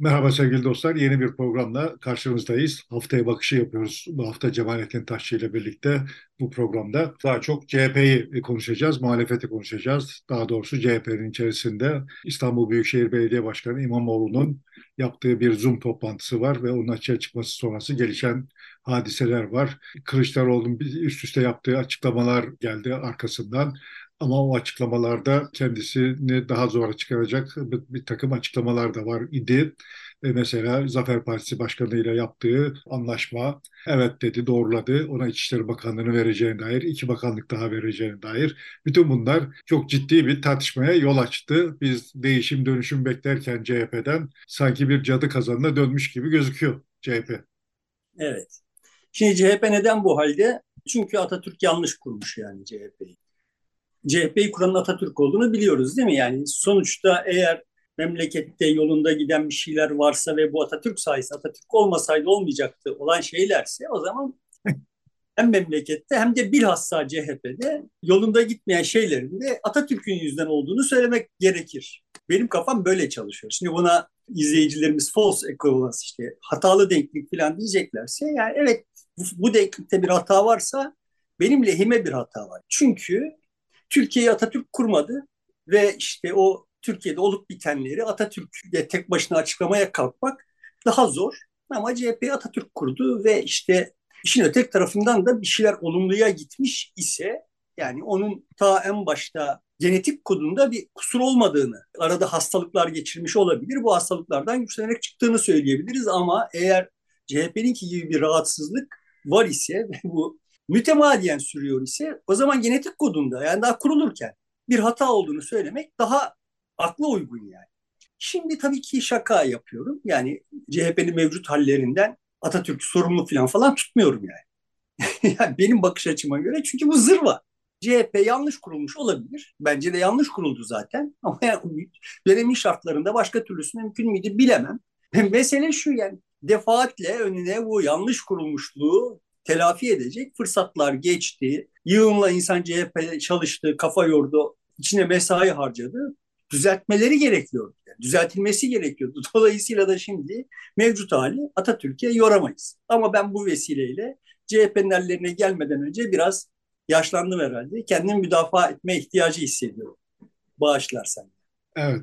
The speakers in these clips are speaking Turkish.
Merhaba sevgili dostlar. Yeni bir programla karşınızdayız. Haftaya bakışı yapıyoruz. Bu hafta Cemalettin Taşçı ile birlikte bu programda daha çok CHP'yi konuşacağız, muhalefeti konuşacağız. Daha doğrusu CHP'nin içerisinde İstanbul Büyükşehir Belediye Başkanı İmamoğlu'nun yaptığı bir Zoom toplantısı var ve onun açığa çıkması sonrası gelişen hadiseler var. Kılıçdaroğlu'nun üst üste yaptığı açıklamalar geldi arkasından. Ama o açıklamalarda kendisini daha zora çıkaracak bir, bir takım açıklamalar da var idi. E mesela Zafer Partisi Başkanı ile yaptığı anlaşma evet dedi, doğruladı. Ona İçişleri Bakanlığı'nı vereceğine dair, iki bakanlık daha vereceğine dair. Bütün bunlar çok ciddi bir tartışmaya yol açtı. Biz değişim dönüşüm beklerken CHP'den sanki bir cadı kazanına dönmüş gibi gözüküyor CHP. Evet. Şimdi CHP neden bu halde? Çünkü Atatürk yanlış kurmuş yani CHP'yi. CHP'yi kuran Atatürk olduğunu biliyoruz değil mi? Yani sonuçta eğer memlekette yolunda giden bir şeyler varsa ve bu Atatürk sayesinde Atatürk olmasaydı olmayacaktı olan şeylerse o zaman hem memlekette hem de bilhassa CHP'de yolunda gitmeyen şeylerin de Atatürk'ün yüzünden olduğunu söylemek gerekir. Benim kafam böyle çalışıyor. Şimdi buna izleyicilerimiz false equivalence işte hatalı denklik falan diyeceklerse yani evet bu, bu denklikte bir hata varsa benim lehime bir hata var. Çünkü Türkiye'yi Atatürk kurmadı ve işte o Türkiye'de olup bitenleri Atatürk'le tek başına açıklamaya kalkmak daha zor. Ama CHP Atatürk kurdu ve işte işin ötek tarafından da bir şeyler olumluya gitmiş ise yani onun ta en başta genetik kodunda bir kusur olmadığını, arada hastalıklar geçirmiş olabilir. Bu hastalıklardan güçlenerek çıktığını söyleyebiliriz ama eğer CHP'ninki gibi bir rahatsızlık var ise bu mütemadiyen sürüyor ise o zaman genetik kodunda yani daha kurulurken bir hata olduğunu söylemek daha akla uygun yani. Şimdi tabii ki şaka yapıyorum. Yani CHP'nin mevcut hallerinden Atatürk sorumlu falan falan tutmuyorum yani. yani benim bakış açıma göre çünkü bu zırva. CHP yanlış kurulmuş olabilir. Bence de yanlış kuruldu zaten. Ama yani dönemin şartlarında başka türlüsü mümkün müydü bilemem. Mesele şu yani defaatle önüne bu yanlış kurulmuşluğu telafi edecek fırsatlar geçti. Yığınla insan CHP çalıştı, kafa yordu, içine mesai harcadı. Düzeltmeleri gerekiyordu. Yani düzeltilmesi gerekiyordu. Dolayısıyla da şimdi mevcut hali Atatürk'e yoramayız. Ama ben bu vesileyle CHP'nin ellerine gelmeden önce biraz yaşlandım herhalde. Kendimi müdafaa etme ihtiyacı hissediyorum. Bağışlarsan. Evet.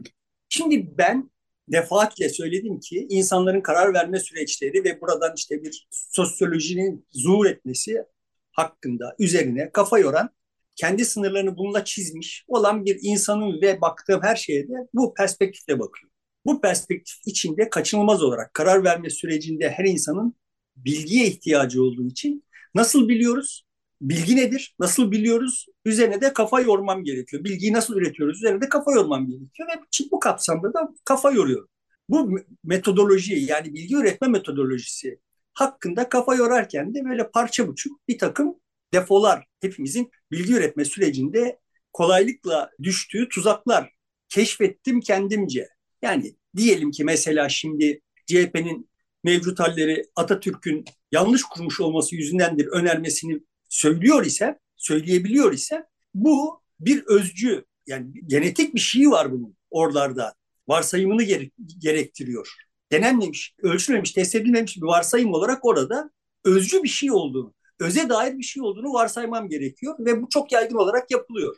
Şimdi ben defaatle söyledim ki insanların karar verme süreçleri ve buradan işte bir sosyolojinin zuhur etmesi hakkında üzerine kafa yoran kendi sınırlarını bununla çizmiş olan bir insanın ve baktığım her şeye de bu perspektifle bakıyor. Bu perspektif içinde kaçınılmaz olarak karar verme sürecinde her insanın bilgiye ihtiyacı olduğu için nasıl biliyoruz? Bilgi nedir? Nasıl biliyoruz? Üzerine de kafa yormam gerekiyor. Bilgiyi nasıl üretiyoruz? Üzerine de kafa yormam gerekiyor ve bu kapsamda da kafa yoruyorum. Bu metodoloji yani bilgi üretme metodolojisi hakkında kafa yorarken de böyle parça buçuk bir takım defolar hepimizin bilgi üretme sürecinde kolaylıkla düştüğü tuzaklar keşfettim kendimce. Yani diyelim ki mesela şimdi CHP'nin mevcut halleri Atatürk'ün yanlış kurmuş olması yüzündendir önermesini söylüyor ise, söyleyebiliyor ise bu bir özcü yani genetik bir şey var bunun oralarda. Varsayımını gere- gerektiriyor. Denenmemiş, ölçülmemiş, test edilmemiş bir varsayım olarak orada özcü bir şey olduğunu, öze dair bir şey olduğunu varsaymam gerekiyor ve bu çok yaygın olarak yapılıyor.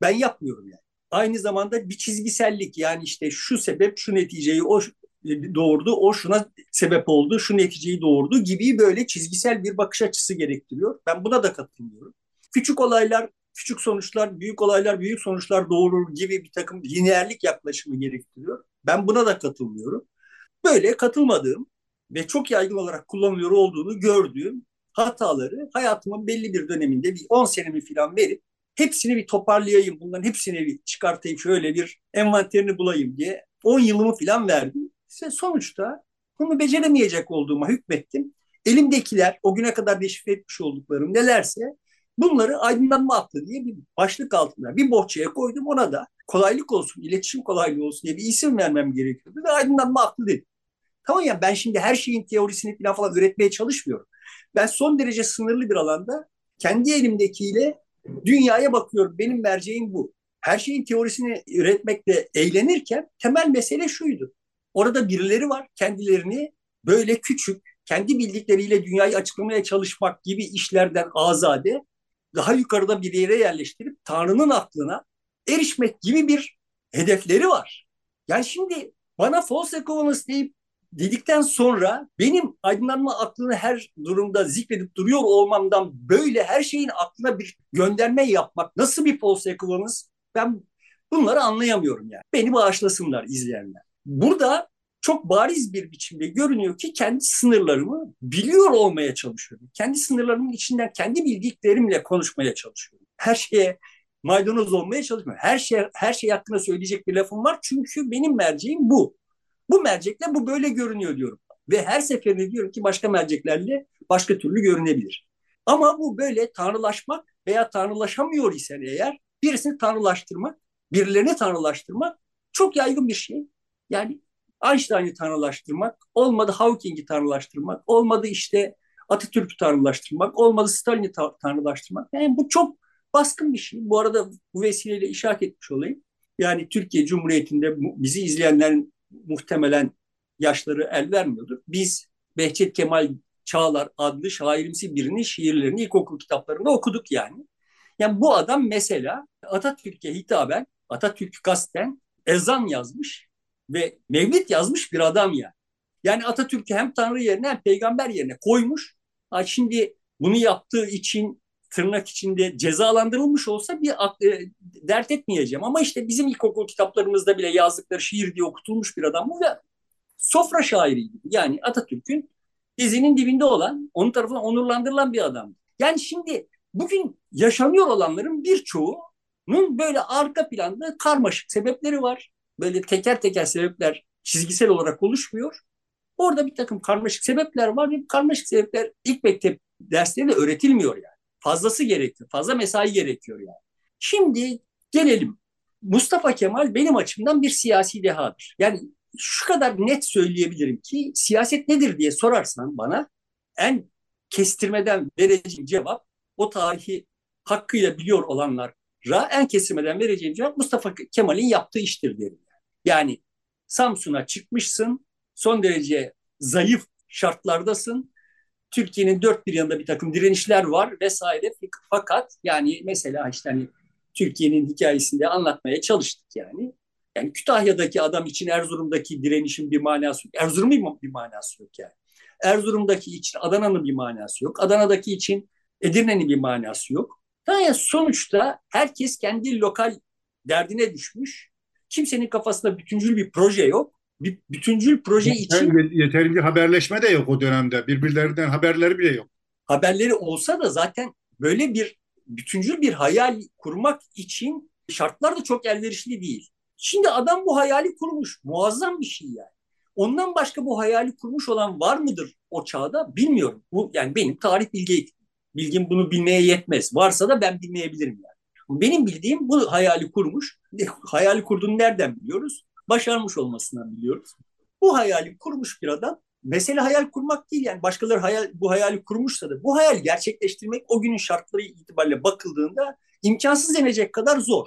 Ben yapmıyorum yani. Aynı zamanda bir çizgisellik yani işte şu sebep şu neticeyi o doğurdu, o şuna sebep oldu, şu neticeyi doğurdu gibi böyle çizgisel bir bakış açısı gerektiriyor. Ben buna da katılmıyorum. Küçük olaylar, küçük sonuçlar, büyük olaylar, büyük sonuçlar doğurur gibi bir takım lineerlik yaklaşımı gerektiriyor. Ben buna da katılmıyorum. Böyle katılmadığım ve çok yaygın olarak kullanılıyor olduğunu gördüğüm hataları hayatımın belli bir döneminde bir 10 senemi falan verip hepsini bir toparlayayım, bunların hepsini bir çıkartayım, şöyle bir envanterini bulayım diye 10 yılımı falan verdim. İşte sonuçta bunu beceremeyecek olduğuma hükmettim. Elimdekiler o güne kadar deşifre etmiş olduklarım nelerse bunları aydınlanma aklı diye bir başlık altında bir bohçaya koydum. Ona da kolaylık olsun, iletişim kolaylığı olsun diye bir isim vermem gerekiyordu ve aydınlanma aklı dedim. Tamam ya ben şimdi her şeyin teorisini falan falan üretmeye çalışmıyorum. Ben son derece sınırlı bir alanda kendi elimdekiyle dünyaya bakıyorum. Benim merceğim bu. Her şeyin teorisini üretmekle eğlenirken temel mesele şuydu. Orada birileri var kendilerini böyle küçük, kendi bildikleriyle dünyayı açıklamaya çalışmak gibi işlerden azade, daha yukarıda bir yere yerleştirip Tanrı'nın aklına erişmek gibi bir hedefleri var. Yani şimdi bana false equivalence deyip dedikten sonra benim aydınlanma aklını her durumda zikredip duruyor olmamdan böyle her şeyin aklına bir gönderme yapmak nasıl bir false equivalence ben bunları anlayamıyorum yani. Beni bağışlasınlar izleyenler. Burada çok bariz bir biçimde görünüyor ki kendi sınırlarımı biliyor olmaya çalışıyorum. Kendi sınırlarımın içinden kendi bildiklerimle konuşmaya çalışıyorum. Her şeye maydanoz olmaya çalışmıyorum. Her şey her şey hakkında söyleyecek bir lafım var çünkü benim merceğim bu. Bu mercekle bu böyle görünüyor diyorum. Ve her seferinde diyorum ki başka merceklerle başka türlü görünebilir. Ama bu böyle tanrılaşmak veya tanrılaşamıyor isen eğer birisini tanrılaştırmak, birilerini tanrılaştırmak çok yaygın bir şey. Yani Einstein'ı tanrılaştırmak, olmadı Hawking'i tanrılaştırmak, olmadı işte Atatürk'ü tanrılaştırmak, olmadı Stalin'i tanrılaştırmak. Yani bu çok baskın bir şey. Bu arada bu vesileyle işaret etmiş olayım. Yani Türkiye Cumhuriyeti'nde bizi izleyenlerin muhtemelen yaşları el vermiyordur. Biz Behçet Kemal Çağlar adlı şairimsi birinin şiirlerini ilkokul kitaplarında okuduk yani. Yani bu adam mesela Atatürk'e hitaben, Atatürk kasten ezan yazmış ve mevlid yazmış bir adam yani. Yani Atatürk'ü hem Tanrı yerine hem peygamber yerine koymuş. Ha şimdi bunu yaptığı için tırnak içinde cezalandırılmış olsa bir e, dert etmeyeceğim. Ama işte bizim ilkokul kitaplarımızda bile yazdıkları şiir diye okutulmuş bir adam bu ve sofra şairiydi. Yani Atatürk'ün dizinin dibinde olan, onun tarafından onurlandırılan bir adam. Yani şimdi bugün yaşanıyor olanların birçoğunun böyle arka planda karmaşık sebepleri var. Böyle teker teker sebepler çizgisel olarak oluşmuyor. Orada bir takım karmaşık sebepler var ve bu karmaşık sebepler ilk mektep derslerinde öğretilmiyor yani fazlası gerekiyor. Fazla mesai gerekiyor yani. Şimdi gelelim. Mustafa Kemal benim açımdan bir siyasi dehadır. Yani şu kadar net söyleyebilirim ki siyaset nedir diye sorarsan bana en kestirmeden vereceğim cevap o tarihi hakkıyla biliyor olanlara en kestirmeden vereceğim cevap Mustafa Kemal'in yaptığı iştir derim. Yani Samsun'a çıkmışsın, son derece zayıf şartlardasın Türkiye'nin dört bir yanında bir takım direnişler var vesaire. Fakat yani mesela işte hani Türkiye'nin hikayesinde anlatmaya çalıştık yani. Yani Kütahya'daki adam için Erzurum'daki direnişin bir manası yok. Erzurum'un bir manası yok yani. Erzurum'daki için Adana'nın bir manası yok. Adana'daki için Edirne'nin bir manası yok. Yani sonuçta herkes kendi lokal derdine düşmüş. Kimsenin kafasında bütüncül bir proje yok bir bütüncül proje için... Yeterince haberleşme de yok o dönemde. Birbirlerinden haberleri bile yok. Haberleri olsa da zaten böyle bir bütüncül bir hayal kurmak için şartlar da çok elverişli değil. Şimdi adam bu hayali kurmuş. Muazzam bir şey yani. Ondan başka bu hayali kurmuş olan var mıdır o çağda bilmiyorum. Bu yani benim tarih bilgi bilgim bunu bilmeye yetmez. Varsa da ben bilmeyebilirim yani. Benim bildiğim bu hayali kurmuş. Hayali kurduğunu nereden biliyoruz? başarmış olmasından biliyoruz. Bu hayali kurmuş bir adam mesele hayal kurmak değil yani başkaları hayal, bu hayali kurmuşsa da bu hayal gerçekleştirmek o günün şartları itibariyle bakıldığında imkansız denecek kadar zor.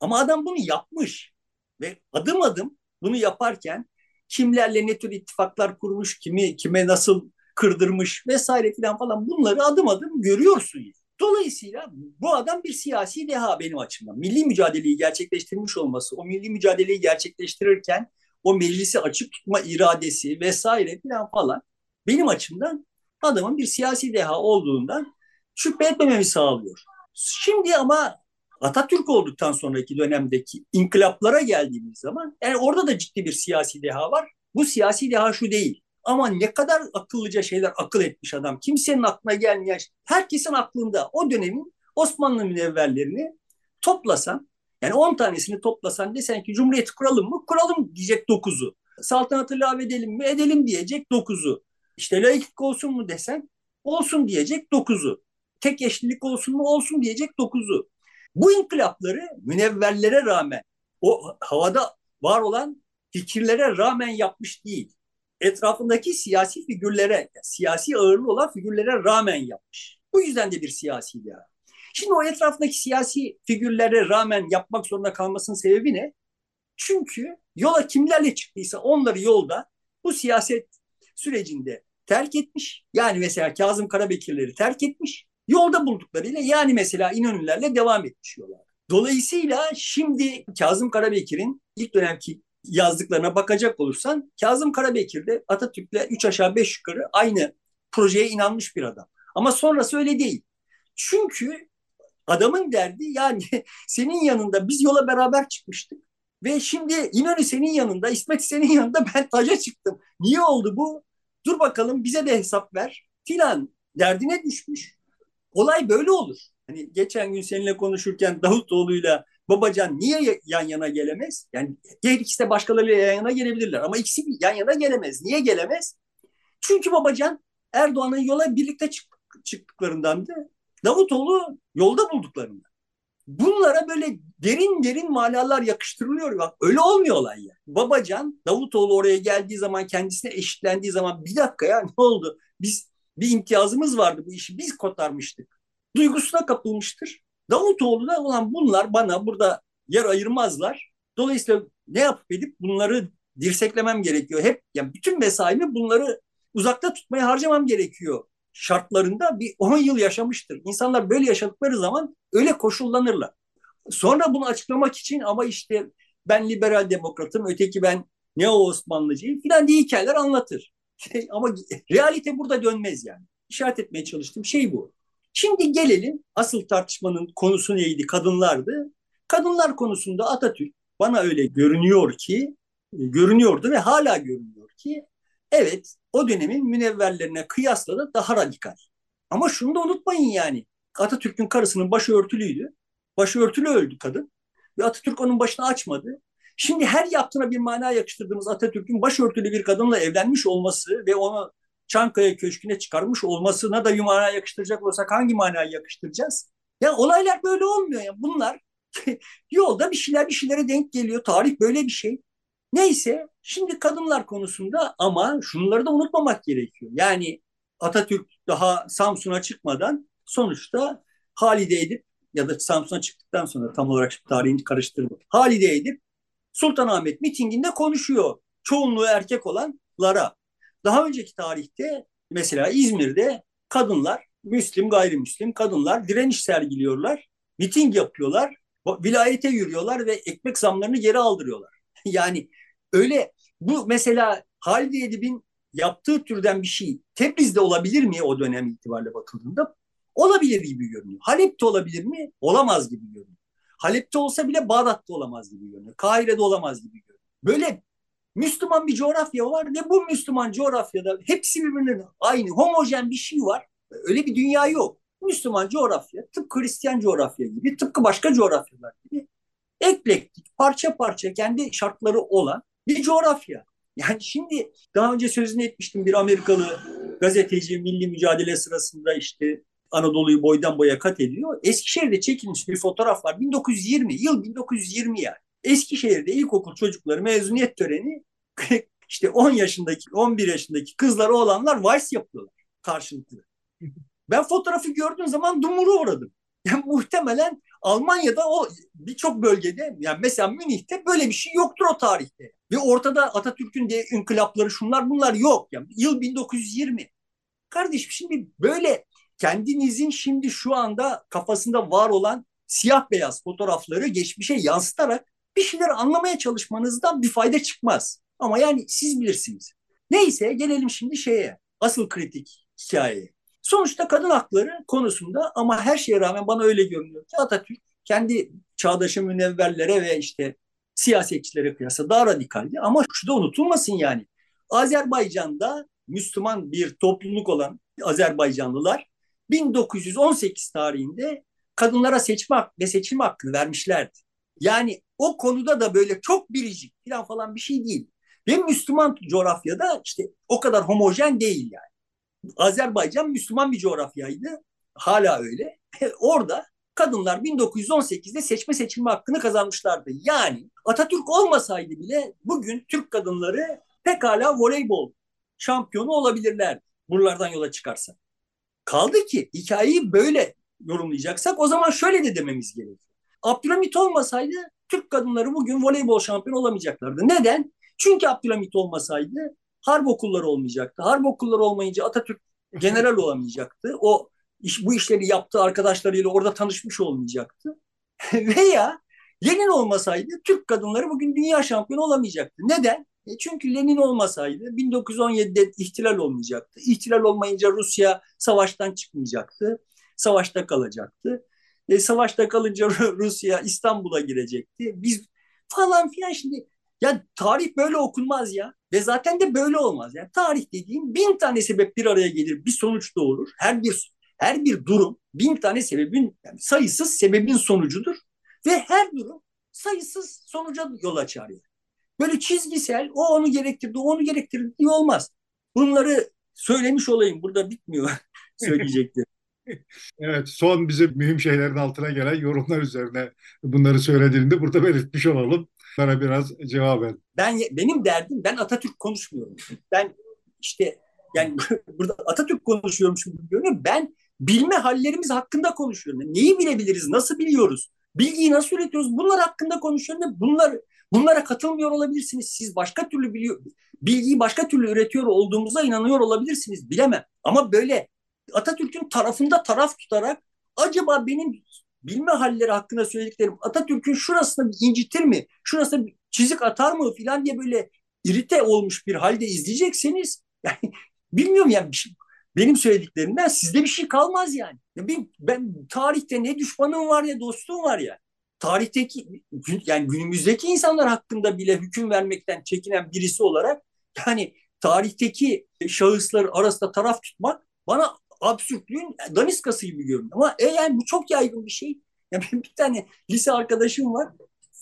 Ama adam bunu yapmış ve adım adım bunu yaparken kimlerle ne tür ittifaklar kurmuş, kimi kime nasıl kırdırmış vesaire filan falan bunları adım adım görüyorsun. Dolayısıyla bu adam bir siyasi deha benim açımdan. Milli mücadeleyi gerçekleştirmiş olması, o milli mücadeleyi gerçekleştirirken o meclisi açık tutma iradesi vesaire falan falan benim açımdan adamın bir siyasi deha olduğundan şüphe etmememi sağlıyor. Şimdi ama Atatürk olduktan sonraki dönemdeki inkılaplara geldiğimiz zaman yani orada da ciddi bir siyasi deha var. Bu siyasi deha şu değil. Ama ne kadar akıllıca şeyler akıl etmiş adam. Kimsenin aklına gelmeyen, herkesin aklında o dönemin Osmanlı münevverlerini toplasan, yani 10 tanesini toplasan desen ki Cumhuriyeti kuralım mı? Kuralım diyecek 9'u. Saltanatı lave edelim mi? Edelim diyecek 9'u. İşte laiklik olsun mu desen olsun diyecek 9'u. Tek eşlilik olsun mu? Olsun diyecek 9'u. Bu inkılapları münevverlere rağmen o havada var olan fikirlere rağmen yapmış değil etrafındaki siyasi figürlere, siyasi ağırlığı olan figürlere rağmen yapmış. Bu yüzden de bir siyasi ya. Şimdi o etrafındaki siyasi figürlere rağmen yapmak zorunda kalmasının sebebi ne? Çünkü yola kimlerle çıktıysa onları yolda bu siyaset sürecinde terk etmiş. Yani mesela Kazım Karabekirleri terk etmiş. Yolda bulduklarıyla yani mesela İnönülerle devam etmiş yola. Dolayısıyla şimdi Kazım Karabekir'in ilk dönemki yazdıklarına bakacak olursan Kazım Karabekir de Atatürk'le üç aşağı beş yukarı aynı projeye inanmış bir adam. Ama sonrası öyle değil. Çünkü adamın derdi yani senin yanında biz yola beraber çıkmıştık. Ve şimdi İnönü senin yanında, İsmet senin yanında ben taca çıktım. Niye oldu bu? Dur bakalım bize de hesap ver filan derdine düşmüş. Olay böyle olur. Hani geçen gün seninle konuşurken Davutoğlu'yla Babacan niye yan yana gelemez? Yani diğer ikisi de başkalarıyla yan yana gelebilirler ama ikisi yan yana gelemez. Niye gelemez? Çünkü Babacan Erdoğan'ın yola birlikte çık çıktıklarındandı. Davutoğlu yolda bulduklarında. Bunlara böyle derin derin manalar yakıştırılıyor. Bak öyle olmuyor olay ya. Babacan Davutoğlu oraya geldiği zaman kendisine eşitlendiği zaman bir dakika ya ne oldu? Biz bir imtiyazımız vardı bu işi biz kotarmıştık. Duygusuna kapılmıştır. Davutoğlu da olan bunlar bana burada yer ayırmazlar. Dolayısıyla ne yapıp edip bunları dirseklemem gerekiyor. Hep yani bütün mesaimi bunları uzakta tutmaya harcamam gerekiyor şartlarında bir 10 yıl yaşamıştır. İnsanlar böyle yaşadıkları zaman öyle koşullanırlar. Sonra bunu açıklamak için ama işte ben liberal demokratım, öteki ben neo Osmanlıcıyım filan diye hikayeler anlatır. ama realite burada dönmez yani. İşaret etmeye çalıştığım şey bu. Şimdi gelelim asıl tartışmanın konusu neydi? Kadınlardı. Kadınlar konusunda Atatürk bana öyle görünüyor ki, görünüyordu ve hala görünüyor ki evet o dönemin münevverlerine kıyasla da daha radikal. Ama şunu da unutmayın yani. Atatürk'ün karısının başı örtülüydü. Başı örtülü öldü kadın. Ve Atatürk onun başını açmadı. Şimdi her yaptığına bir mana yakıştırdığımız Atatürk'ün başörtülü bir kadınla evlenmiş olması ve onu Çankaya Köşkü'ne çıkarmış olmasına da mana yakıştıracak olsak hangi manayı yakıştıracağız? Ya olaylar böyle olmuyor ya. Bunlar yolda bir şeyler bir şeylere denk geliyor. Tarih böyle bir şey. Neyse şimdi kadınlar konusunda ama şunları da unutmamak gerekiyor. Yani Atatürk daha Samsun'a çıkmadan sonuçta Halide Edip ya da Samsun'a çıktıktan sonra tam olarak tarihini karıştırdım. Halide Edip Sultanahmet mitinginde konuşuyor. Çoğunluğu erkek olanlara. Daha önceki tarihte mesela İzmir'de kadınlar, Müslim gayrimüslim kadınlar direniş sergiliyorlar. Miting yapıyorlar. Vilayete yürüyorlar ve ekmek zamlarını geri aldırıyorlar. yani öyle bu mesela Halide Edip'in yaptığı türden bir şey Tebriz'de olabilir mi o dönem itibariyle bakıldığında? Olabilir gibi görünüyor. Halep'te olabilir mi? Olamaz gibi görünüyor. Halep'te olsa bile Bağdat'ta olamaz gibi görünüyor. Kahire'de olamaz gibi görünüyor. Böyle Müslüman bir coğrafya var ve bu Müslüman coğrafyada hepsi birbirinin aynı, homojen bir şey var. Öyle bir dünya yok. Müslüman coğrafya tıpkı Hristiyan coğrafya gibi, tıpkı başka coğrafyalar gibi eklektik, parça parça kendi şartları olan bir coğrafya. Yani şimdi daha önce sözünü etmiştim bir Amerikalı gazeteci milli mücadele sırasında işte Anadolu'yu boydan boya kat ediyor. Eskişehir'de çekilmiş bir fotoğraf var. 1920, yıl 1920 yani. Eskişehir'de ilkokul çocukları mezuniyet töreni işte 10 yaşındaki, 11 yaşındaki kızları olanlar vals yapıyorlar karşılıklı. Ben fotoğrafı gördüğüm zaman dumuru uğradım. Yani muhtemelen Almanya'da o birçok bölgede yani mesela Münih'te böyle bir şey yoktur o tarihte. Ve ortada Atatürk'ün de inkılapları şunlar bunlar yok. Yani yıl 1920. Kardeşim şimdi böyle kendinizin şimdi şu anda kafasında var olan siyah beyaz fotoğrafları geçmişe yansıtarak bir şeyler anlamaya çalışmanızdan bir fayda çıkmaz. Ama yani siz bilirsiniz. Neyse gelelim şimdi şeye. Asıl kritik hikayeye. Sonuçta kadın hakları konusunda ama her şeye rağmen bana öyle görünüyor ki Atatürk kendi çağdaşı münevverlere ve işte siyasetçilere kıyasla daha radikaldi. Ama şu da unutulmasın yani. Azerbaycan'da Müslüman bir topluluk olan Azerbaycanlılar 1918 tarihinde kadınlara seçme ve seçilme hakkını vermişlerdi. Yani o konuda da böyle çok biricik falan falan bir şey değil. Ve Müslüman coğrafyada işte o kadar homojen değil yani. Azerbaycan Müslüman bir coğrafyaydı. Hala öyle. Orada kadınlar 1918'de seçme seçilme hakkını kazanmışlardı. Yani Atatürk olmasaydı bile bugün Türk kadınları pekala voleybol şampiyonu olabilirler. Buralardan yola çıkarsa. Kaldı ki hikayeyi böyle yorumlayacaksak o zaman şöyle de dememiz gerekiyor. Abdülhamit olmasaydı Türk kadınları bugün voleybol şampiyonu olamayacaklardı. Neden? Çünkü Abdülhamit olmasaydı harp okulları olmayacaktı. Harp okulları olmayınca Atatürk general olamayacaktı. O iş, bu işleri yaptığı arkadaşlarıyla orada tanışmış olmayacaktı. Veya Lenin olmasaydı Türk kadınları bugün dünya şampiyonu olamayacaktı. Neden? E çünkü Lenin olmasaydı 1917'de ihtilal olmayacaktı. İhtilal olmayınca Rusya savaştan çıkmayacaktı. Savaşta kalacaktı. E, savaşta kalınca Rusya İstanbul'a girecekti. Biz falan filan şimdi ya tarih böyle okunmaz ya. Ve zaten de böyle olmaz. Yani tarih dediğin bin tane sebep bir araya gelir, bir sonuç doğurur. Her bir her bir durum bin tane sebebin yani sayısız sebebin sonucudur ve her durum sayısız sonuca yol açar yani. Böyle çizgisel o onu gerektirdi, o onu gerektirdi diye olmaz. Bunları söylemiş olayım. Burada bitmiyor söyleyeceklerim. Evet, son bizim mühim şeylerin altına gelen yorumlar üzerine bunları söylediğinde burada belirtmiş olalım. Sana biraz cevaben. Ben benim derdim ben Atatürk konuşmuyorum. Ben işte yani burada Atatürk konuşuyorum şimdi görüyorum. Ben bilme hallerimiz hakkında konuşuyorum. Neyi bilebiliriz? Nasıl biliyoruz? Bilgiyi nasıl üretiyoruz? Bunlar hakkında konuşuyorum. Bunlar bunlara katılmıyor olabilirsiniz. Siz başka türlü biliyor bilgiyi başka türlü üretiyor olduğumuza inanıyor olabilirsiniz. Bilemem. Ama böyle Atatürk'ün tarafında taraf tutarak acaba benim bilme halleri hakkında söylediklerim Atatürk'ün şurasını incitir mi? Şurasına bir çizik atar mı filan diye böyle irite olmuş bir halde izleyecekseniz yani bilmiyorum yani şey, benim söylediklerimden sizde bir şey kalmaz yani. Ben, ben tarihte ne düşmanım var ne dostum var ya. Tarihteki yani günümüzdeki insanlar hakkında bile hüküm vermekten çekinen birisi olarak yani tarihteki şahıslar arasında taraf tutmak bana absürtlüğün daniskası gibi görünüyor. Ama e yani bu çok yaygın bir şey. Yani benim bir tane lise arkadaşım var.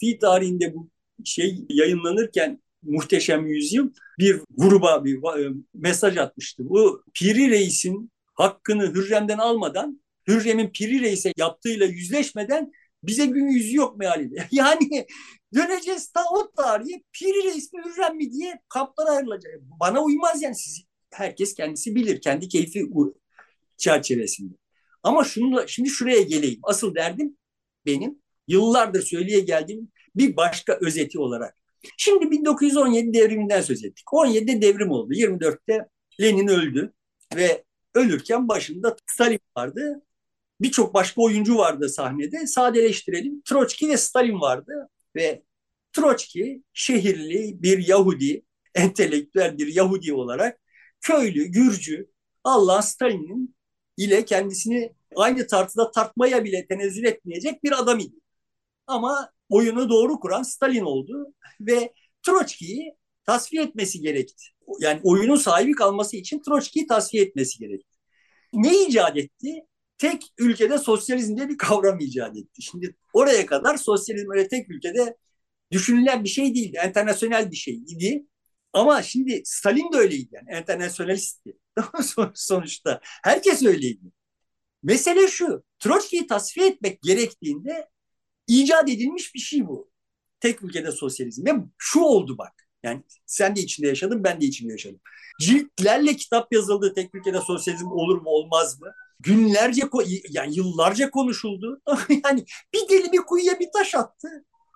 Fi tarihinde bu şey yayınlanırken Muhteşem Yüzyıl bir gruba bir e, mesaj atmıştı. Bu Piri Reis'in hakkını Hürrem'den almadan, Hürrem'in Piri Reis'e yaptığıyla yüzleşmeden bize gün yüzü yok mealiyle. Yani döneceğiz ta o tarihe Piri Reis mi Hürrem mi diye kamplara ayrılacak. Bana uymaz yani siz herkes kendisi bilir. Kendi keyfi çerçevesinde. Ama şunu şimdi şuraya geleyim. Asıl derdim benim yıllardır söyleye geldiğim bir başka özeti olarak. Şimdi 1917 devriminden söz ettik. 17'de devrim oldu. 24'te Lenin öldü ve ölürken başında Stalin vardı. Birçok başka oyuncu vardı sahnede. Sadeleştirelim. Troçki ve Stalin vardı ve Troçki şehirli bir Yahudi, entelektüel bir Yahudi olarak köylü, Gürcü, Allah Stalin'in ile kendisini aynı tartıda tartmaya bile tenezzül etmeyecek bir adam idi. Ama oyunu doğru kuran Stalin oldu ve Troçki'yi tasfiye etmesi gerekti. Yani oyunun sahibi kalması için Troçki'yi tasfiye etmesi gerekti. Ne icat etti? Tek ülkede sosyalizm diye bir kavram icat etti. Şimdi oraya kadar sosyalizm öyle tek ülkede düşünülen bir şey değildi. Enternasyonel bir şeydi. Ama şimdi Stalin de öyleydi yani. Enternasyonalistti. sonuçta. Herkes öyleydi. Mesele şu. Troçki'yi tasfiye etmek gerektiğinde icat edilmiş bir şey bu. Tek ülkede sosyalizm. Ve şu oldu bak. Yani sen de içinde yaşadın, ben de içinde yaşadım. Ciltlerle kitap yazıldı tek ülkede sosyalizm olur mu olmaz mı? Günlerce, yani yıllarca konuşuldu. yani bir deli bir kuyuya bir taş attı.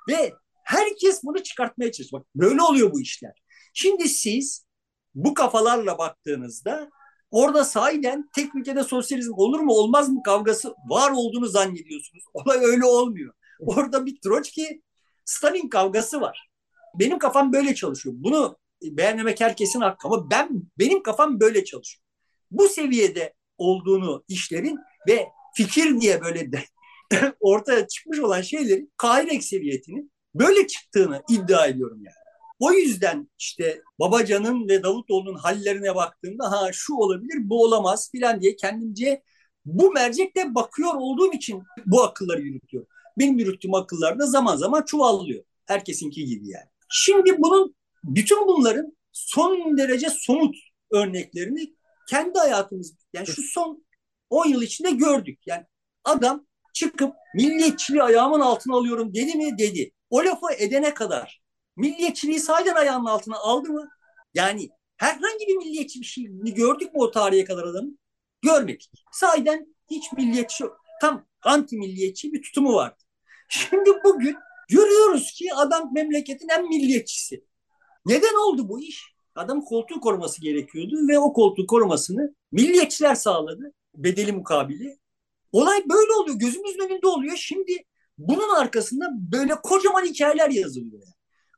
Ve herkes bunu çıkartmaya çalışıyor. Bak böyle oluyor bu işler. Şimdi siz bu kafalarla baktığınızda orada sahiden tek ülkede sosyalizm olur mu olmaz mı kavgası var olduğunu zannediyorsunuz. Olay öyle olmuyor. Orada bir Troçki Stalin kavgası var. Benim kafam böyle çalışıyor. Bunu beğenmemek herkesin hakkı ama ben benim kafam böyle çalışıyor. Bu seviyede olduğunu işlerin ve fikir diye böyle de ortaya çıkmış olan şeylerin kahir seviyetinin böyle çıktığını iddia ediyorum yani. O yüzden işte Babacan'ın ve Davutoğlu'nun hallerine baktığımda ha şu olabilir bu olamaz filan diye kendimce bu mercekle bakıyor olduğum için bu akılları yürütüyor. Benim yürüttüğüm akıllar da zaman zaman çuvallıyor. Herkesinki gibi yani. Şimdi bunun bütün bunların son derece somut örneklerini kendi hayatımız yani şu son 10 yıl içinde gördük. Yani adam çıkıp milliyetçiliği ayağımın altına alıyorum dedi mi dedi. O lafı edene kadar milliyetçiliği sahiden ayağının altına aldı mı? Yani herhangi bir milliyetçi bir şey gördük mü o tarihe kadar adamın? Görmedik. Sahiden hiç milliyetçi, tam anti milliyetçi bir tutumu vardı. Şimdi bugün Görüyoruz ki adam memleketin en milliyetçisi. Neden oldu bu iş? Adam koltuğu koruması gerekiyordu ve o koltuğu korumasını milliyetçiler sağladı. Bedeli mukabili. Olay böyle oluyor. Gözümüzün önünde oluyor. Şimdi bunun arkasında böyle kocaman hikayeler yazılıyor.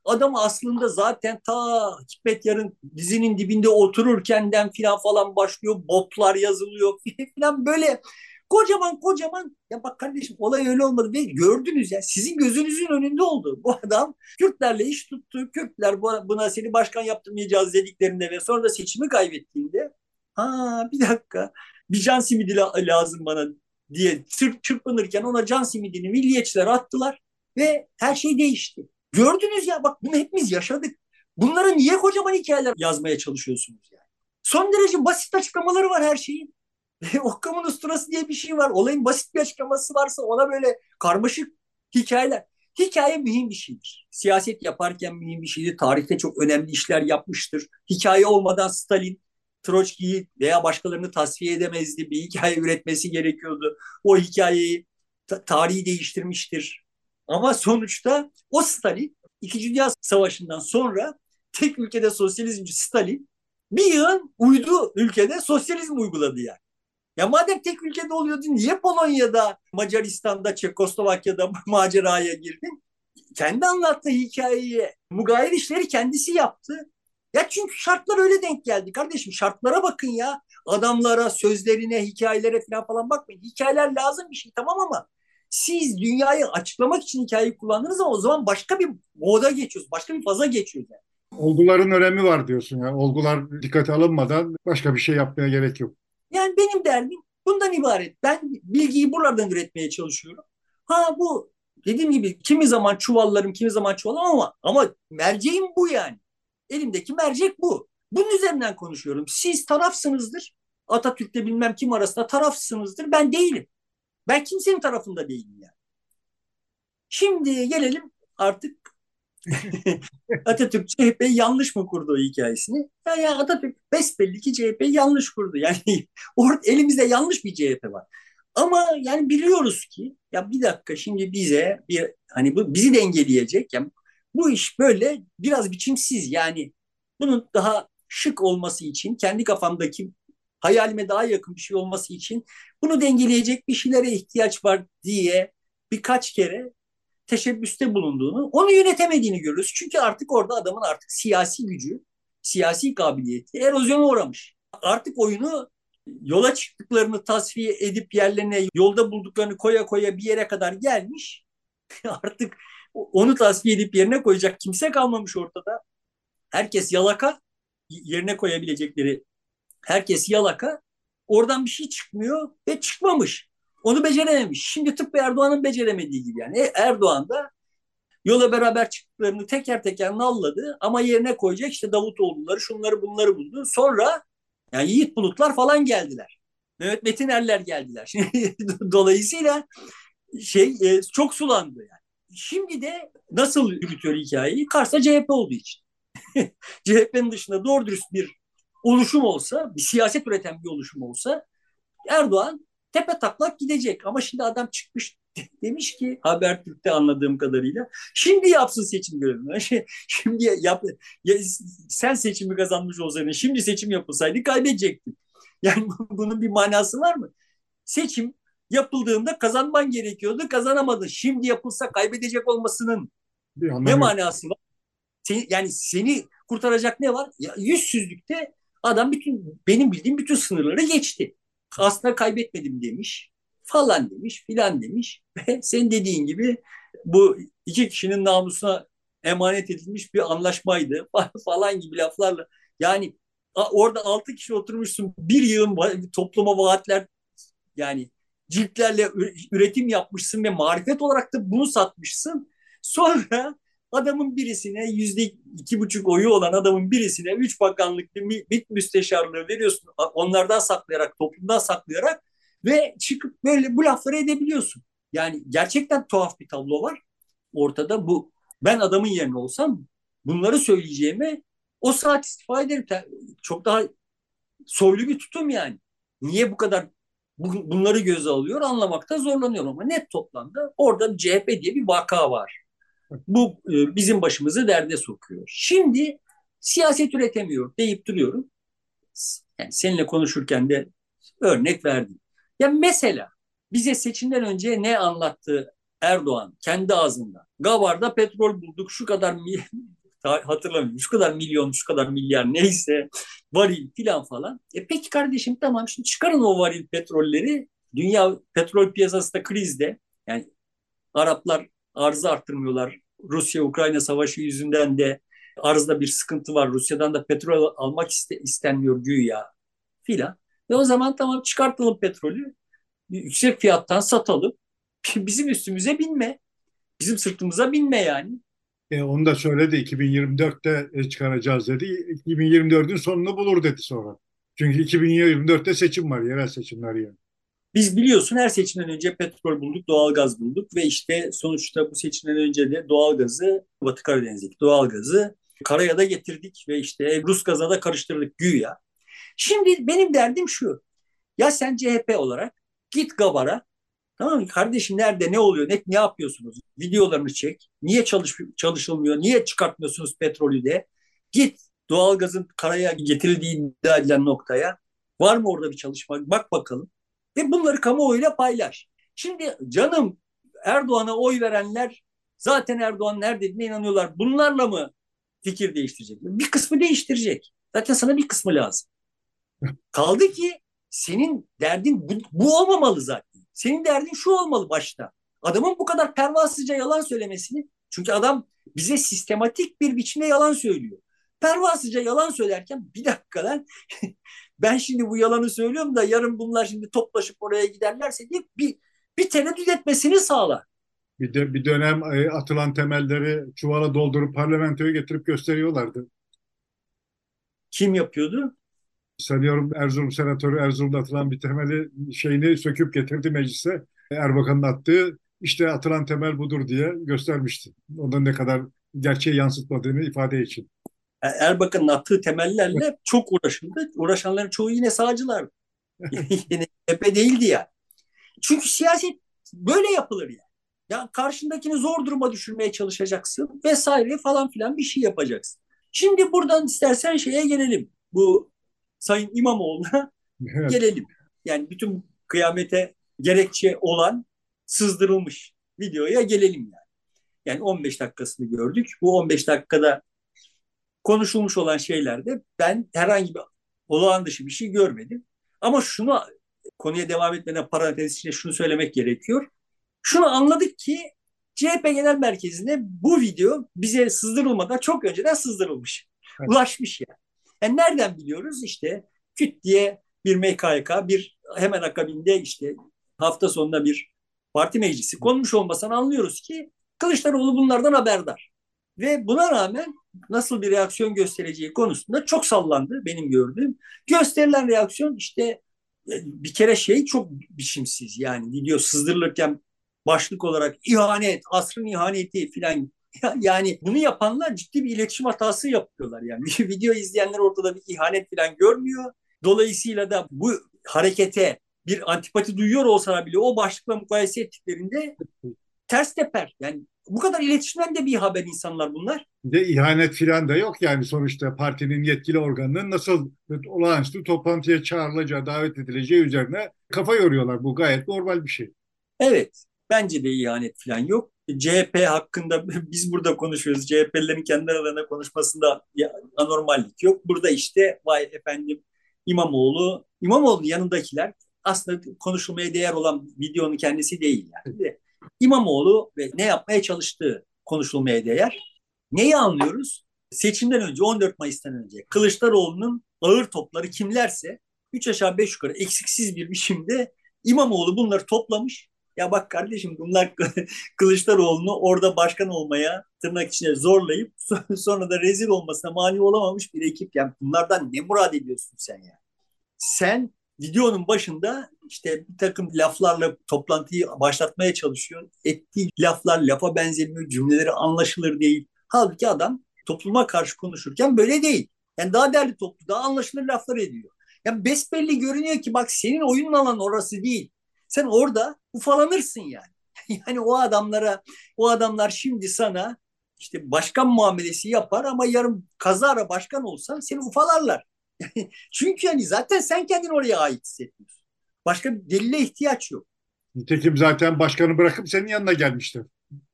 Adam aslında zaten ta Hikmet Yarın dizinin dibinde otururkenden filan falan başlıyor. Botlar yazılıyor filan böyle kocaman kocaman ya bak kardeşim olay öyle olmadı ve gördünüz ya sizin gözünüzün önünde oldu. Bu adam Kürtlerle iş tuttu. Kürtler buna seni başkan yaptırmayacağız dediklerinde ve sonra da seçimi kaybettiğinde ha bir dakika bir can simidi lazım bana diye çırp çırpınırken ona can simidini milliyetçiler attılar ve her şey değişti. Gördünüz ya bak bunu hepimiz yaşadık. Bunları niye kocaman hikayeler yazmaya çalışıyorsunuz yani? Son derece basit açıklamaları var her şeyin. Okkamın usturası diye bir şey var. Olayın basit bir açıklaması varsa ona böyle karmaşık hikayeler. Hikaye mühim bir şeydir. Siyaset yaparken mühim bir şeydir. Tarihte çok önemli işler yapmıştır. Hikaye olmadan Stalin Troçki'yi veya başkalarını tasfiye edemezdi. Bir hikaye üretmesi gerekiyordu. O hikayeyi ta- tarihi değiştirmiştir. Ama sonuçta o Stalin İkinci Dünya Savaşı'ndan sonra tek ülkede sosyalizmci Stalin bir yığın uydu ülkede sosyalizm uyguladı yani. Ya madem tek ülkede oluyordu niye Polonya'da, Macaristan'da, Çekoslovakya'da maceraya girdin? Kendi anlattığı hikayeyi, mugayir işleri kendisi yaptı. Ya çünkü şartlar öyle denk geldi kardeşim. Şartlara bakın ya. Adamlara, sözlerine, hikayelere falan falan bakmayın. Hikayeler lazım bir şey tamam ama siz dünyayı açıklamak için hikayeyi kullandınız ama o zaman başka bir moda geçiyoruz. Başka bir faza geçiyoruz yani. Olguların önemi var diyorsun yani. Olgular dikkate alınmadan başka bir şey yapmaya gerek yok. Yani benim derdim bundan ibaret. Ben bilgiyi buralardan üretmeye çalışıyorum. Ha bu dediğim gibi kimi zaman çuvallarım, kimi zaman çuvalım ama ama merceğim bu yani. Elimdeki mercek bu. Bunun üzerinden konuşuyorum. Siz tarafsınızdır. Atatürk'le bilmem kim arasında tarafsınızdır. Ben değilim. Ben kimsenin tarafında değilim yani. Şimdi gelelim artık Atatürk CHP'yi yanlış mı kurdu o hikayesini? Ya, ya Atatürk besbelli ki CHP'yi yanlış kurdu. Yani orada elimizde yanlış bir CHP var. Ama yani biliyoruz ki ya bir dakika şimdi bize bir hani bu bizi dengeleyecek yani bu iş böyle biraz biçimsiz yani bunun daha şık olması için kendi kafamdaki hayalime daha yakın bir şey olması için bunu dengeleyecek bir şeylere ihtiyaç var diye birkaç kere teşebbüste bulunduğunu, onu yönetemediğini görüyoruz. Çünkü artık orada adamın artık siyasi gücü, siyasi kabiliyeti erozyona uğramış. Artık oyunu yola çıktıklarını tasfiye edip yerlerine yolda bulduklarını koya koya bir yere kadar gelmiş. artık onu tasfiye edip yerine koyacak kimse kalmamış ortada. Herkes yalaka yerine koyabilecekleri herkes yalaka. Oradan bir şey çıkmıyor ve çıkmamış. Onu becerememiş. Şimdi tıpkı Erdoğan'ın beceremediği gibi yani. E, Erdoğan da yola beraber çıktıklarını teker teker nalladı ama yerine koyacak işte Davutoğlu'ları şunları bunları buldu. Sonra yani Yiğit Bulutlar falan geldiler. Mehmet Metinerler geldiler. Dolayısıyla şey e, çok sulandı yani. Şimdi de nasıl yürütüyor hikayeyi? Kars'ta CHP olduğu için. CHP'nin dışında doğru dürüst bir oluşum olsa, bir siyaset üreten bir oluşum olsa Erdoğan tepe taklak gidecek. Ama şimdi adam çıkmış demiş ki Habertürk'te anladığım kadarıyla şimdi yapsın seçim görevini. Şimdi yap, ya, sen seçimi kazanmış olsaydın şimdi seçim yapılsaydı kaybedecektin. Yani bunun bir manası var mı? Seçim yapıldığında kazanman gerekiyordu kazanamadın. Şimdi yapılsa kaybedecek olmasının ne manası var? Sen, yani seni kurtaracak ne var? Ya, yüzsüzlükte adam bütün benim bildiğim bütün sınırları geçti. Aslında kaybetmedim demiş falan demiş filan demiş. Ve sen dediğin gibi bu iki kişinin namusuna emanet edilmiş bir anlaşmaydı. Falan gibi laflarla. Yani orada altı kişi oturmuşsun bir yığın topluma vaatler yani ciltlerle üretim yapmışsın ve marifet olarak da bunu satmışsın. Sonra adamın birisine yüzde iki buçuk oyu olan adamın birisine üç bakanlık MİT müsteşarlığı veriyorsun. Onlardan saklayarak, toplumdan saklayarak ve çıkıp böyle bu lafları edebiliyorsun. Yani gerçekten tuhaf bir tablo var ortada. Bu ben adamın yerine olsam bunları söyleyeceğime o saat istifa ederim. Çok daha soylu bir tutum yani. Niye bu kadar bunları göze alıyor anlamakta zorlanıyorum ama net toplamda orada CHP diye bir vaka var. Bu e, bizim başımızı derde sokuyor. Şimdi siyaset üretemiyor deyip duruyorum. Yani seninle konuşurken de örnek verdim. Ya mesela bize seçimden önce ne anlattı Erdoğan kendi ağzında? Gavar'da petrol bulduk şu kadar hatırlamıyorum şu kadar milyon şu kadar milyar neyse varil filan falan. E peki kardeşim tamam şimdi çıkarın o varil petrolleri. Dünya petrol piyasası da krizde. Yani Araplar arzı arttırmıyorlar. Rusya-Ukrayna savaşı yüzünden de arzda bir sıkıntı var. Rusya'dan da petrol almak iste, istenmiyor güya filan. Ve o zaman tamam çıkartalım petrolü. Yüksek fiyattan satalım. Bizim üstümüze binme. Bizim sırtımıza binme yani. E, onu da söyledi 2024'te e, çıkaracağız dedi. 2024'ün sonunu bulur dedi sonra. Çünkü 2024'te seçim var, yerel seçimler yani. Biz biliyorsun her seçimden önce petrol bulduk, doğalgaz bulduk ve işte sonuçta bu seçimden önce de doğalgazı, Batı Karadeniz'deki doğalgazı karaya da getirdik ve işte Rus gaza da karıştırdık güya. Şimdi benim derdim şu. Ya sen CHP olarak git Gabar'a Tamam mı? Kardeşim nerede ne oluyor ne, ne yapıyorsunuz? Videolarını çek. Niye çalış, çalışılmıyor? Niye çıkartmıyorsunuz petrolü de? Git doğalgazın karaya getirildiği iddia edilen noktaya. Var mı orada bir çalışma? Bak bakalım. Ve bunları kamuoyuyla paylaş. Şimdi canım Erdoğan'a oy verenler zaten Erdoğan nerede inanıyorlar. Bunlarla mı fikir değiştirecek? Bir kısmı değiştirecek. Zaten sana bir kısmı lazım. Kaldı ki senin derdin bu, bu olmamalı zaten. Senin derdin şu olmalı başta. Adamın bu kadar pervasızca yalan söylemesini çünkü adam bize sistematik bir biçimde yalan söylüyor. Pervasızca yalan söylerken bir dakika lan ben şimdi bu yalanı söylüyorum da yarın bunlar şimdi toplaşıp oraya giderlerse diye bir, bir tereddüt etmesini sağlar. Bir, de, bir dönem e, atılan temelleri çuvala doldurup parlamentoya getirip gösteriyorlardı. Kim yapıyordu? sanıyorum Erzurum senatörü Erzurum'da atılan bir temeli şeyini söküp getirdi meclise. Erbakan'ın attığı işte atılan temel budur diye göstermişti. Onun ne kadar gerçeği yansıtmadığını ifade için. E, Erbakan'ın attığı temellerle çok uğraşıldı. Uğraşanların çoğu yine sağcılar. yine CHP değildi ya. Çünkü siyaset böyle yapılır ya. Ya karşındakini zor duruma düşürmeye çalışacaksın vesaire falan filan bir şey yapacaksın. Şimdi buradan istersen şeye gelelim. Bu Sayın İmamoğlu'na evet. gelelim. Yani bütün kıyamete gerekçe olan sızdırılmış videoya gelelim yani. Yani 15 dakikasını gördük. Bu 15 dakikada konuşulmuş olan şeylerde ben herhangi bir olağan dışı bir şey görmedim. Ama şunu konuya devam etmeden parantez içinde şunu söylemek gerekiyor. Şunu anladık ki CHP Genel Merkezi'ne bu video bize sızdırılmadan çok önceden sızdırılmış. Evet. Ulaşmış yani. Yani nereden biliyoruz? İşte küt diye bir MKYK, bir hemen akabinde işte hafta sonunda bir parti meclisi konmuş olmasını anlıyoruz ki Kılıçdaroğlu bunlardan haberdar. Ve buna rağmen nasıl bir reaksiyon göstereceği konusunda çok sallandı benim gördüğüm. Gösterilen reaksiyon işte e, bir kere şey çok biçimsiz yani video sızdırılırken başlık olarak ihanet, asrın ihaneti filan yani bunu yapanlar ciddi bir iletişim hatası yapıyorlar yani. Video izleyenler ortada bir ihanet falan görmüyor. Dolayısıyla da bu harekete bir antipati duyuyor olsalar bile o başlıkla mukayese ettiklerinde ters teper. Yani bu kadar iletişimden de bir haber insanlar bunlar. De ihanet filan da yok yani sonuçta partinin yetkili organının nasıl olağanüstü toplantıya çağrılacağı, davet edileceği üzerine kafa yoruyorlar. Bu gayet normal bir şey. Evet. Bence de ihanet falan yok. CHP hakkında biz burada konuşuyoruz. CHP'lerin kendi aralarında konuşmasında anormallik yok. Burada işte vay efendim İmamoğlu, İmamoğlu yanındakiler aslında konuşulmaya değer olan videonun kendisi değil yani. İmamoğlu ve ne yapmaya çalıştığı konuşulmaya değer. Neyi anlıyoruz? Seçimden önce 14 Mayıs'tan önce Kılıçdaroğlu'nun ağır topları kimlerse 3 aşağı 5 yukarı eksiksiz bir biçimde İmamoğlu bunları toplamış ya bak kardeşim bunlar Kılıçdaroğlu'nu orada başkan olmaya tırnak içine zorlayıp sonra da rezil olmasına mani olamamış bir ekip. Yani bunlardan ne murad ediyorsun sen ya? Sen videonun başında işte bir takım laflarla toplantıyı başlatmaya çalışıyor. Ettiği laflar lafa benzemiyor, cümleleri anlaşılır değil. Halbuki adam topluma karşı konuşurken böyle değil. Yani daha değerli toplu, daha anlaşılır laflar ediyor. Yani besbelli görünüyor ki bak senin oyunun alan orası değil. Sen orada ufalanırsın yani. Yani o adamlara, o adamlar şimdi sana işte başkan muamelesi yapar ama yarın kazara başkan olsan seni ufalarlar. Çünkü yani zaten sen kendini oraya ait hissetmiyorsun. Başka bir delile ihtiyaç yok. Nitekim zaten başkanı bırakıp senin yanına gelmişler.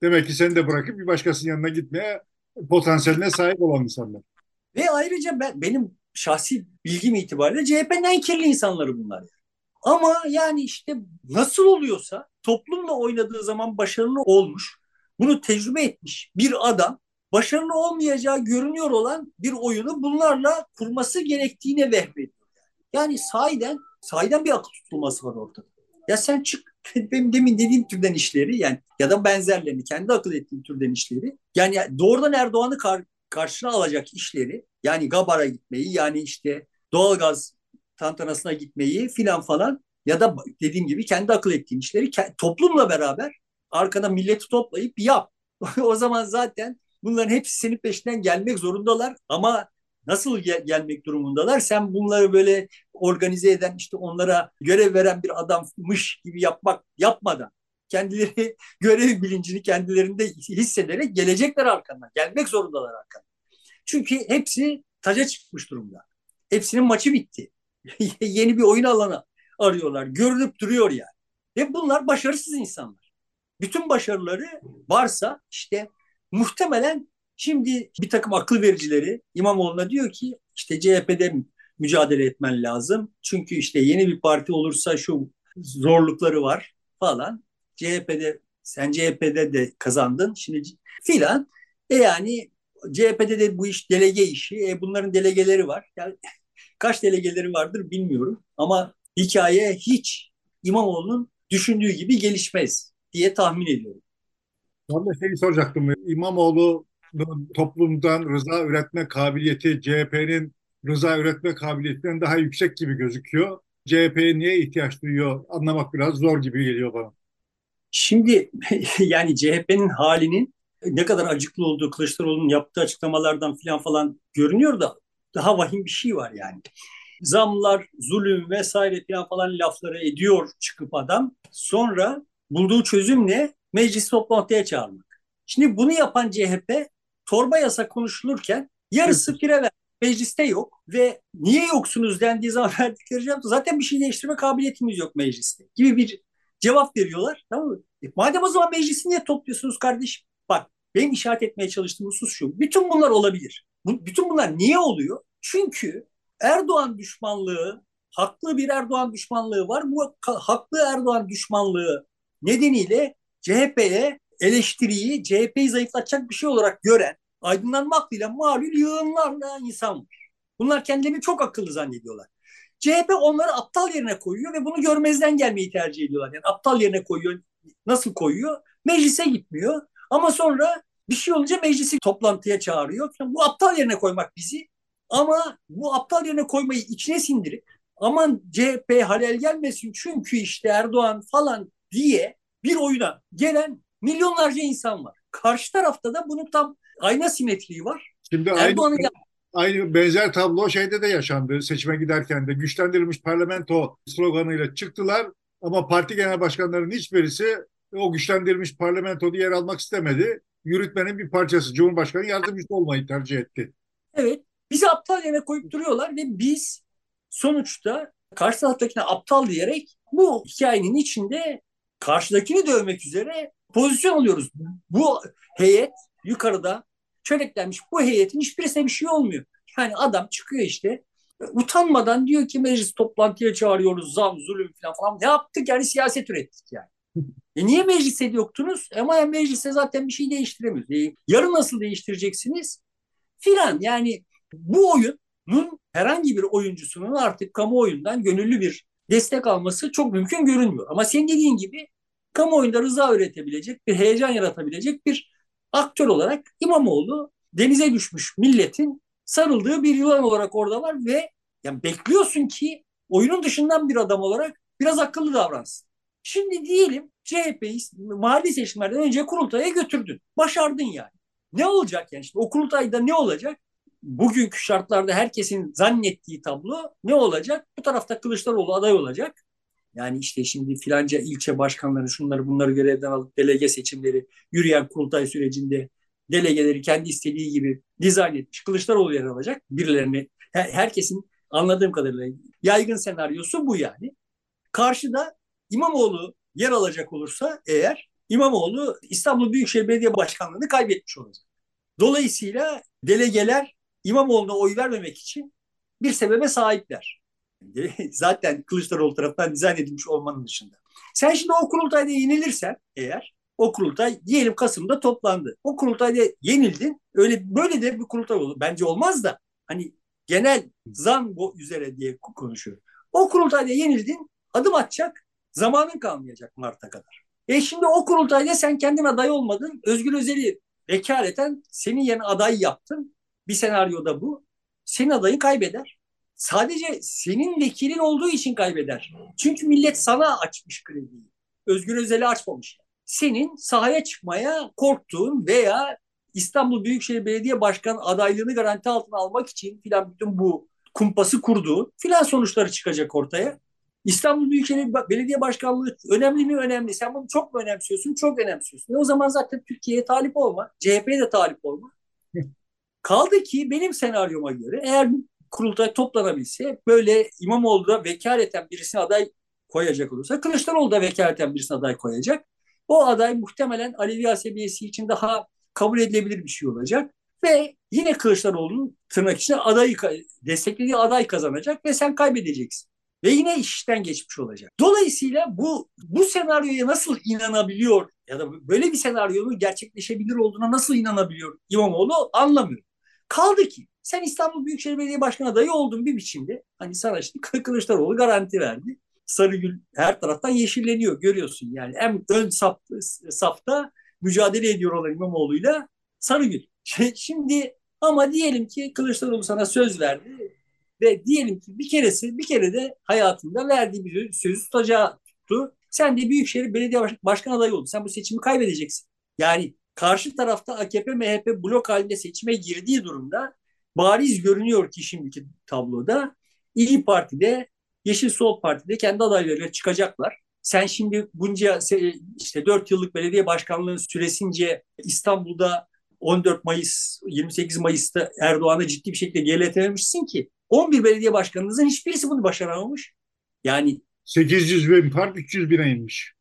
Demek ki seni de bırakıp bir başkasının yanına gitmeye potansiyeline sahip olan insanlar. Ve ayrıca ben, benim şahsi bilgim itibariyle CHP'nin en kirli insanları bunlar. Ama yani işte nasıl oluyorsa toplumla oynadığı zaman başarılı olmuş, bunu tecrübe etmiş bir adam başarılı olmayacağı görünüyor olan bir oyunu bunlarla kurması gerektiğine vehmediyor. Yani sahiden, sahiden bir akıl tutulması var ortada. Ya sen çık benim demin dediğim türden işleri yani ya da benzerlerini kendi akıl ettiğim türden işleri yani doğrudan Erdoğan'ı kar, karşına alacak işleri yani Gabar'a gitmeyi yani işte doğalgaz tantanasına gitmeyi filan falan ya da dediğim gibi kendi akıl ettiğin işleri toplumla beraber arkada milleti toplayıp yap. o zaman zaten bunların hepsi senin peşinden gelmek zorundalar ama nasıl gel- gelmek durumundalar? Sen bunları böyle organize eden işte onlara görev veren bir adammış gibi yapmak yapmadan kendileri görev bilincini kendilerinde hissederek gelecekler arkandan. Gelmek zorundalar arkandan. Çünkü hepsi taca çıkmış durumda. Hepsinin maçı bitti. Yeni bir oyun alanı arıyorlar. Görünüp duruyor yani. Ve bunlar başarısız insanlar. Bütün başarıları varsa işte muhtemelen şimdi bir takım akıl vericileri İmamoğlu'na diyor ki işte CHP'de mücadele etmen lazım. Çünkü işte yeni bir parti olursa şu zorlukları var falan. CHP'de sen CHP'de de kazandın. Şimdi filan. E yani CHP'de de bu iş delege işi. E bunların delegeleri var. Yani kaç delegeleri vardır bilmiyorum. Ama hikaye hiç İmamoğlu'nun düşündüğü gibi gelişmez diye tahmin ediyorum. Ben de şeyi soracaktım. İmamoğlu toplumdan rıza üretme kabiliyeti CHP'nin rıza üretme kabiliyetinden daha yüksek gibi gözüküyor. CHP'ye niye ihtiyaç duyuyor anlamak biraz zor gibi geliyor bana. Şimdi yani CHP'nin halinin ne kadar acıklı olduğu Kılıçdaroğlu'nun yaptığı açıklamalardan filan falan görünüyor da daha vahim bir şey var yani. Zamlar, zulüm vesaire filan falan lafları ediyor çıkıp adam. Sonra bulduğu çözüm ne? Meclis toplantıya çağırmak. Şimdi bunu yapan CHP torba yasa konuşulurken yarısı pire ver. Mecliste yok ve niye yoksunuz dendiği zaman verdikleri cevap zaten bir şey değiştirme kabiliyetimiz yok mecliste gibi bir cevap veriyorlar. Tamam mı? E, madem o zaman meclisi niye topluyorsunuz kardeşim? Bak benim işaret etmeye çalıştığım husus şu. Bütün bunlar olabilir. Bu, bütün bunlar niye oluyor? Çünkü Erdoğan düşmanlığı, haklı bir Erdoğan düşmanlığı var. Bu haklı Erdoğan düşmanlığı nedeniyle CHP'ye eleştiriyi, CHP'yi zayıflatacak bir şey olarak gören, aydınlanma aklıyla malul yığınlarla insan var. Bunlar kendilerini çok akıllı zannediyorlar. CHP onları aptal yerine koyuyor ve bunu görmezden gelmeyi tercih ediyorlar. Yani aptal yerine koyuyor. Nasıl koyuyor? Meclise gitmiyor. Ama sonra bir şey olunca meclisi toplantıya çağırıyor. Bu aptal yerine koymak bizi. Ama bu aptal yerine koymayı içine sindirip aman CHP halel gelmesin çünkü işte Erdoğan falan diye bir oyuna gelen milyonlarca insan var. Karşı tarafta da bunun tam ayna simetriği var. Şimdi Erdoğan'ın aynı, aynı benzer tablo şeyde de yaşandı. Seçime giderken de güçlendirilmiş parlamento sloganıyla çıktılar ama parti genel başkanlarının hiçbirisi o güçlendirilmiş parlamentoda yer almak istemedi. Yürütmenin bir parçası Cumhurbaşkanı yardımcısı olmayı tercih etti. Evet. Bizi aptal yerine koyup duruyorlar ve biz sonuçta karşı taraftakine aptal diyerek bu hikayenin içinde karşıdakini dövmek üzere pozisyon alıyoruz. Bu heyet yukarıda çöreklenmiş bu heyetin hiçbirisine bir şey olmuyor. Yani adam çıkıyor işte utanmadan diyor ki meclis toplantıya çağırıyoruz zam, zulüm falan falan. Ne yaptık yani siyaset ürettik yani. E niye meclise yoktunuz? Ama yani meclise zaten bir şey değiştiremiyoruz. E, yarın nasıl değiştireceksiniz? Filan yani bu oyunun herhangi bir oyuncusunun artık kamuoyundan gönüllü bir destek alması çok mümkün görünmüyor. Ama senin dediğin gibi kamuoyunda rıza üretebilecek, bir heyecan yaratabilecek bir aktör olarak İmamoğlu denize düşmüş milletin sarıldığı bir yılan olarak orada var ve yani bekliyorsun ki oyunun dışından bir adam olarak biraz akıllı davransın. Şimdi diyelim CHP'yi mahalli seçimlerden önce kurultaya götürdün. Başardın yani. Ne olacak yani? Şimdi o kurultayda ne olacak? Bugünkü şartlarda herkesin zannettiği tablo ne olacak? Bu tarafta Kılıçdaroğlu aday olacak. Yani işte şimdi filanca ilçe başkanları şunları bunları görevden alıp delege seçimleri yürüyen kurultay sürecinde delegeleri kendi istediği gibi dizayn etmiş. Kılıçdaroğlu yer alacak. Birilerini her, herkesin anladığım kadarıyla yaygın senaryosu bu yani. Karşıda İmamoğlu yer alacak olursa eğer İmamoğlu İstanbul Büyükşehir Belediye Başkanlığı'nı kaybetmiş olacak. Dolayısıyla delegeler İmamoğlu'na oy vermemek için bir sebebe sahipler. Zaten Kılıçdaroğlu tarafından dizayn edilmiş olmanın dışında. Sen şimdi o kurultayda yenilirsen eğer o kurultay diyelim Kasım'da toplandı. O kurultayda yenildin. Öyle böyle de bir kurultay olur. Bence olmaz da hani genel zan bu üzere diye konuşuyorum. O kurultayda yenildin. Adım atacak. Zamanın kalmayacak Mart'a kadar. E şimdi o kurultayda sen kendin aday olmadın. Özgür Özel'i vekaleten senin yerine aday yaptın. Bir senaryoda bu. Senin adayı kaybeder. Sadece senin vekilin olduğu için kaybeder. Çünkü millet sana açmış krediyi. Özgür Özel'i açmamış. Senin sahaya çıkmaya korktuğun veya İstanbul Büyükşehir Belediye Başkanı adaylığını garanti altına almak için filan bütün bu kumpası kurduğu filan sonuçları çıkacak ortaya. İstanbul Büyükşehir Belediye Başkanlığı önemli mi önemli? Sen bunu çok mu önemsiyorsun? Çok önemsiyorsun. E o zaman zaten Türkiye'ye talip olma. CHP'ye de talip olma. Kaldı ki benim senaryoma göre eğer kurultay toplanabilse böyle İmamoğlu da vekaleten birisine aday koyacak olursa Kılıçdaroğlu da vekaleten birisine aday koyacak. O aday muhtemelen Alevi asebiyesi için daha kabul edilebilir bir şey olacak. Ve yine Kılıçdaroğlu'nun tırnak içinde adayı desteklediği aday kazanacak ve sen kaybedeceksin. Ve yine işten geçmiş olacak. Dolayısıyla bu bu senaryoya nasıl inanabiliyor ya da böyle bir senaryonun gerçekleşebilir olduğuna nasıl inanabiliyor İmamoğlu anlamıyorum. Kaldı ki sen İstanbul Büyükşehir Belediye Başkanı adayı oldun bir biçimde. Hani sana işte Kılıçdaroğlu garanti verdi. Sarıgül her taraftan yeşilleniyor görüyorsun. Yani en ön saf, safta mücadele ediyor olan İmamoğlu'yla Sarıgül. Şimdi ama diyelim ki Kılıçdaroğlu sana söz verdi ve diyelim ki bir keresi bir kere de hayatında verdiği bir sözü tutacağı tuttu. Sen de Büyükşehir Belediye Başkan adayı oldun. Sen bu seçimi kaybedeceksin. Yani karşı tarafta AKP MHP blok halinde seçime girdiği durumda bariz görünüyor ki şimdiki tabloda İyi Parti'de Yeşil Sol Parti'de kendi adaylarıyla çıkacaklar. Sen şimdi bunca işte 4 yıllık belediye başkanlığının süresince İstanbul'da 14 Mayıs, 28 Mayıs'ta Erdoğan'a ciddi bir şekilde geriletememişsin ki 11 belediye başkanınızın hiçbirisi bunu başaramamış. Yani 800 bin fark 300 bine inmiş.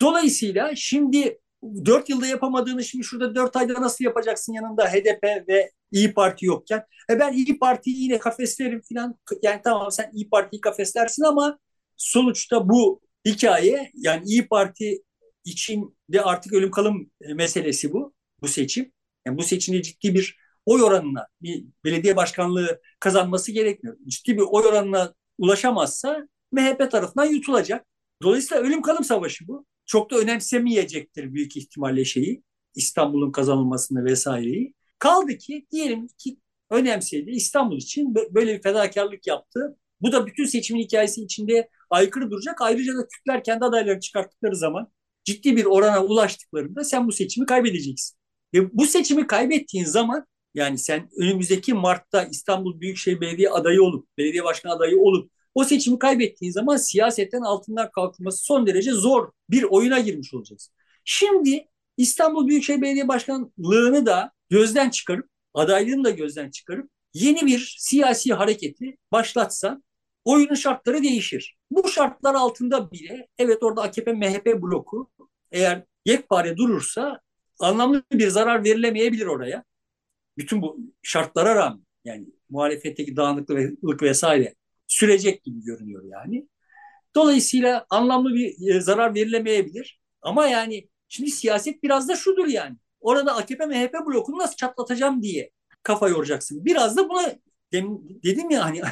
Dolayısıyla şimdi 4 yılda yapamadığını şimdi şurada 4 ayda nasıl yapacaksın yanında HDP ve İyi Parti yokken. E ben İyi Parti'yi yine kafeslerim falan. Yani tamam sen İyi Parti'yi kafeslersin ama sonuçta bu hikaye yani İyi Parti için de artık ölüm kalım meselesi bu. Bu seçim. Yani bu seçimde ciddi bir oy oranına bir belediye başkanlığı kazanması gerekmiyor. Ciddi bir oy oranına ulaşamazsa MHP tarafından yutulacak. Dolayısıyla ölüm kalım savaşı bu. Çok da önemsemeyecektir büyük ihtimalle şeyi. İstanbul'un kazanılmasını vesaireyi. Kaldı ki diyelim ki önemsedi İstanbul için böyle bir fedakarlık yaptı. Bu da bütün seçimin hikayesi içinde aykırı duracak. Ayrıca da Kürtler kendi adaylarını çıkarttıkları zaman ciddi bir orana ulaştıklarında sen bu seçimi kaybedeceksin. Ve bu seçimi kaybettiğin zaman yani sen önümüzdeki Mart'ta İstanbul Büyükşehir Belediye adayı olup, belediye başkanı adayı olup o seçimi kaybettiğin zaman siyasetten altından kalkması son derece zor bir oyuna girmiş olacağız. Şimdi İstanbul Büyükşehir Belediye Başkanlığı'nı da gözden çıkarıp, adaylığını da gözden çıkarıp yeni bir siyasi hareketi başlatsa oyunun şartları değişir. Bu şartlar altında bile evet orada AKP MHP bloku eğer yekpare durursa anlamlı bir zarar verilemeyebilir oraya. Bütün bu şartlara rağmen yani muhalefetteki dağınıklık vesaire sürecek gibi görünüyor yani. Dolayısıyla anlamlı bir e, zarar verilemeyebilir. Ama yani şimdi siyaset biraz da şudur yani. Orada AKP MHP blokunu nasıl çatlatacağım diye kafa yoracaksın. Biraz da buna dedim ya hani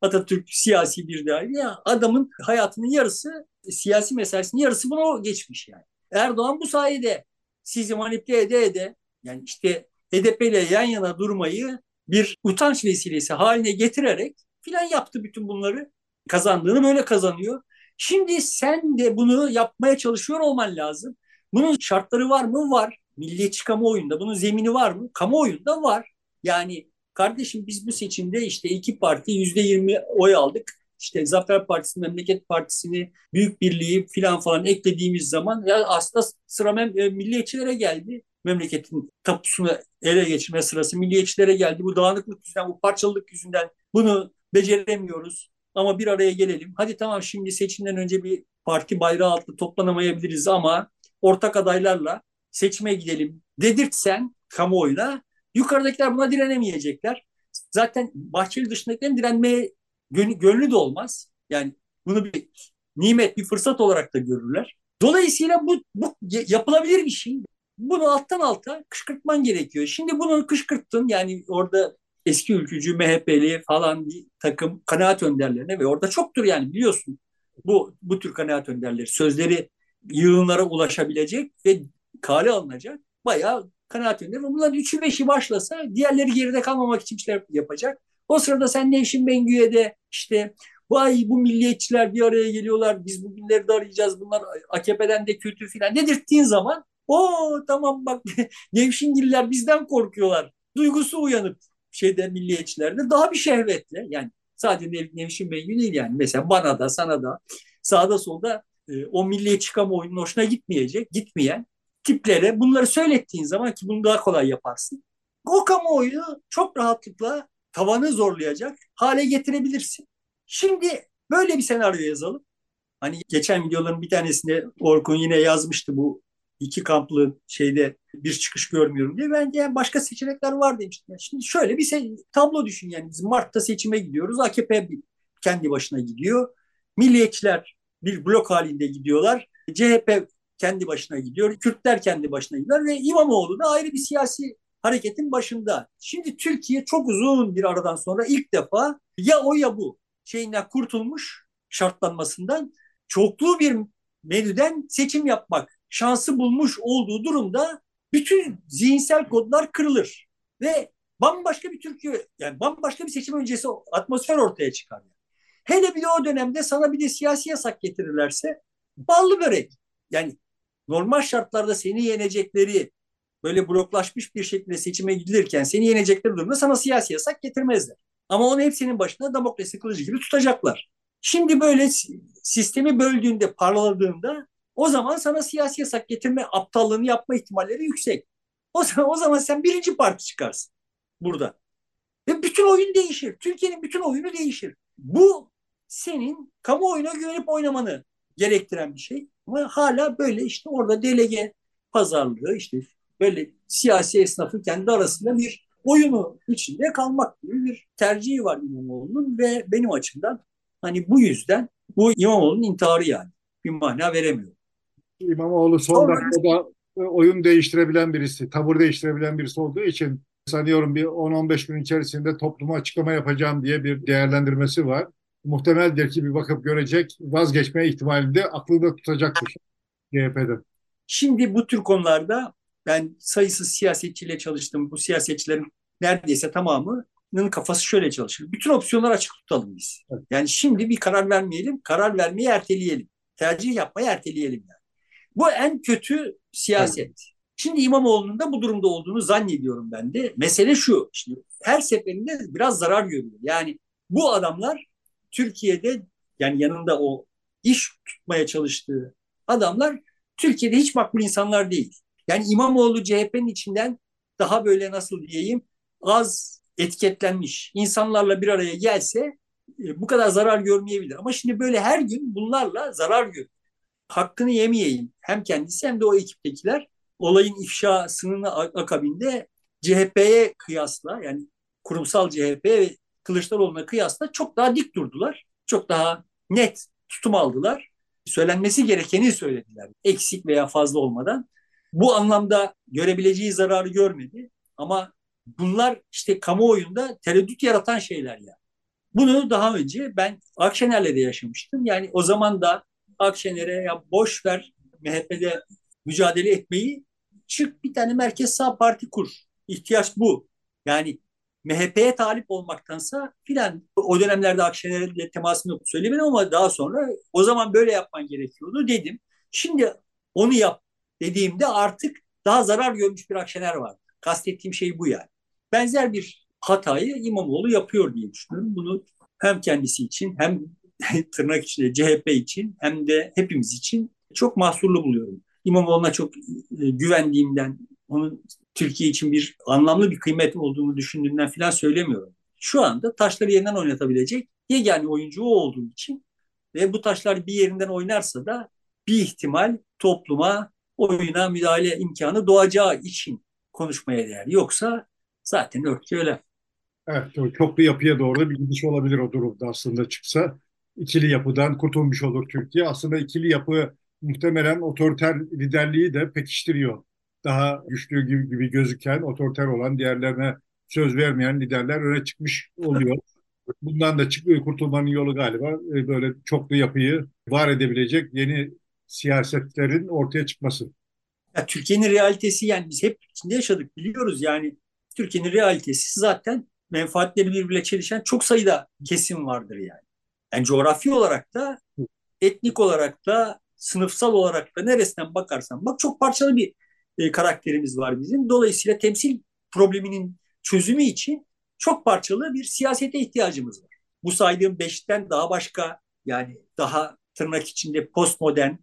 Atatürk siyasi bir değer ya adamın hayatının yarısı siyasi meselesinin yarısı buna geçmiş yani. Erdoğan bu sayede sizi manipüle ede ede yani işte HDP ile yan yana durmayı bir utanç vesilesi haline getirerek filan yaptı bütün bunları. Kazandığını böyle kazanıyor. Şimdi sen de bunu yapmaya çalışıyor olman lazım. Bunun şartları var mı? Var. Milliyetçi kamuoyunda bunun zemini var mı? Kamuoyunda var. Yani kardeşim biz bu seçimde işte iki parti yüzde yirmi oy aldık. işte Zafer Partisi, Memleket Partisi'ni, Büyük Birliği filan falan eklediğimiz zaman ya aslında sıra mem- milliyetçilere geldi. Memleketin tapusunu ele geçirme sırası milliyetçilere geldi. Bu dağınıklık yüzünden, bu parçalılık yüzünden bunu beceremiyoruz. Ama bir araya gelelim. Hadi tamam şimdi seçimden önce bir parti bayrağı altında toplanamayabiliriz ama ortak adaylarla seçime gidelim dedirtsen kamuoyuna yukarıdakiler buna direnemeyecekler. Zaten Bahçeli dışındakilerin direnmeye gönlü de olmaz. Yani bunu bir nimet, bir fırsat olarak da görürler. Dolayısıyla bu, bu yapılabilir bir şey. Bunu alttan alta kışkırtman gerekiyor. Şimdi bunu kışkırttın yani orada eski ülkücü, MHP'li falan bir takım kanaat önderlerine ve orada çoktur yani biliyorsun bu bu tür kanaat önderleri sözleri yığınlara ulaşabilecek ve kale alınacak bayağı kanaat önderi. Bunların üçü beşi başlasa diğerleri geride kalmamak için işler yapacak. O sırada sen Nevşin Bengü'ye de işte vay bu milliyetçiler bir araya geliyorlar biz bugünleri de arayacağız bunlar AKP'den de kötü filan dedirttiğin zaman o tamam bak Nevşingiller bizden korkuyorlar duygusu uyanıp şeyde milliyetçilerde daha bir şehvetle yani sadece Nev, Nevşin Bengü değil yani mesela bana da sana da sağda solda e, o milliyetçi kamuoyunun hoşuna gitmeyecek gitmeyen tiplere bunları söylettiğin zaman ki bunu daha kolay yaparsın. O kamuoyu çok rahatlıkla tavanı zorlayacak hale getirebilirsin. Şimdi böyle bir senaryo yazalım. Hani geçen videoların bir tanesinde Orkun yine yazmıştı bu iki kamplı şeyde bir çıkış görmüyorum diye. Ben yani başka seçenekler var demiştim. şimdi şöyle bir şey, tablo düşün yani biz Mart'ta seçime gidiyoruz. AKP kendi başına gidiyor. Milliyetçiler bir blok halinde gidiyorlar. CHP kendi başına gidiyor. Kürtler kendi başına gidiyor ve İmamoğlu da ayrı bir siyasi hareketin başında. Şimdi Türkiye çok uzun bir aradan sonra ilk defa ya o ya bu şeyinden kurtulmuş şartlanmasından çoklu bir menüden seçim yapmak şansı bulmuş olduğu durumda bütün zihinsel kodlar kırılır ve bambaşka bir Türkiye yani bambaşka bir seçim öncesi atmosfer ortaya çıkar. Hele bir de o dönemde sana bir de siyasi yasak getirirlerse ballı börek. Yani normal şartlarda seni yenecekleri böyle bloklaşmış bir şekilde seçime gidilirken seni yenecekleri durumda sana siyasi yasak getirmezler. Ama onu hepsinin başına demokrasi kılıcı gibi tutacaklar. Şimdi böyle sistemi böldüğünde, parladığında o zaman sana siyasi yasak getirme aptallığını yapma ihtimalleri yüksek. O zaman, o zaman sen birinci parti çıkarsın burada. Ve bütün oyun değişir. Türkiye'nin bütün oyunu değişir. Bu senin kamuoyuna güvenip oynamanı gerektiren bir şey. Ama hala böyle işte orada delege pazarlığı işte böyle siyasi esnafın kendi arasında bir oyunu içinde kalmak gibi bir tercihi var İmamoğlu'nun ve benim açımdan hani bu yüzden bu İmamoğlu'nun intiharı yani. Bir mana veremiyor. İmamoğlu son Sonra, dakikada oyun değiştirebilen birisi, tavır değiştirebilen birisi olduğu için sanıyorum bir 10-15 gün içerisinde topluma açıklama yapacağım diye bir değerlendirmesi var. Muhtemeldir ki bir bakıp görecek, vazgeçme ihtimalinde aklında tutacaktır CHP'den. Şimdi bu tür konularda ben sayısız siyasetçiyle çalıştım. Bu siyasetçilerin neredeyse tamamının kafası şöyle çalışır. Bütün opsiyonları açık tutalım biz. Evet. Yani şimdi bir karar vermeyelim, karar vermeyi erteleyelim. Tercih yapmayı erteleyelim yani. Bu en kötü siyaset. Evet. Şimdi İmamoğlu'nun da bu durumda olduğunu zannediyorum ben de. Mesele şu, şimdi her seferinde biraz zarar görüyor. Yani bu adamlar Türkiye'de yani yanında o iş tutmaya çalıştığı adamlar Türkiye'de hiç makbul insanlar değil. Yani İmamoğlu CHP'nin içinden daha böyle nasıl diyeyim az etiketlenmiş insanlarla bir araya gelse e, bu kadar zarar görmeyebilir. Ama şimdi böyle her gün bunlarla zarar görüyor. Hakkını yemeyeyim hem kendisi hem de o ekiptekiler olayın ifşasının akabinde CHP'ye kıyasla yani kurumsal CHP ve Kılıçdaroğlu'na kıyasla çok daha dik durdular. Çok daha net tutum aldılar. Söylenmesi gerekeni söylediler. Eksik veya fazla olmadan. Bu anlamda görebileceği zararı görmedi. Ama bunlar işte kamuoyunda tereddüt yaratan şeyler ya. Bunu daha önce ben Akşener'le de yaşamıştım. Yani o zaman da Akşener'e ya boş ver MHP'de mücadele etmeyi çık bir tane merkez sağ parti kur. İhtiyaç bu. Yani MHP'ye talip olmaktansa filan o dönemlerde Akşener'le temasım yok söylemedim ama daha sonra o zaman böyle yapman gerekiyordu dedim. Şimdi onu yap dediğimde artık daha zarar görmüş bir Akşener var. Kastettiğim şey bu yani. Benzer bir hatayı İmamoğlu yapıyor diye düşünüyorum. Bunu hem kendisi için hem tırnak içinde CHP için hem de hepimiz için çok mahsurlu buluyorum. İmamoğlu'na çok e, güvendiğimden, onun Türkiye için bir anlamlı bir kıymet olduğunu düşündüğümden falan söylemiyorum. Şu anda taşları yerinden oynatabilecek yegane oyuncu o olduğu için ve bu taşlar bir yerinden oynarsa da bir ihtimal topluma oyuna müdahale imkanı doğacağı için konuşmaya değer. Yoksa zaten örtü öyle. Evet, çok bir yapıya doğru bir gidiş olabilir o durumda aslında çıksa. İkili yapıdan kurtulmuş olur Türkiye. Aslında ikili yapı muhtemelen otoriter liderliği de pekiştiriyor. Daha güçlü gibi, gibi gözüken, otoriter olan, diğerlerine söz vermeyen liderler öne çıkmış oluyor. Bundan da çıkıyor kurtulmanın yolu galiba e, böyle çoklu yapıyı var edebilecek yeni siyasetlerin ortaya çıkması. Ya, Türkiye'nin realitesi yani biz hep içinde yaşadık biliyoruz yani Türkiye'nin realitesi zaten menfaatleri birbirle çelişen çok sayıda kesim vardır yani. Yani coğrafi olarak da etnik olarak da sınıfsal olarak da neresinden bakarsan bak çok parçalı bir e, karakterimiz var bizim. Dolayısıyla temsil probleminin çözümü için çok parçalı bir siyasete ihtiyacımız var. Bu saydığım beşten daha başka yani daha tırnak içinde postmodern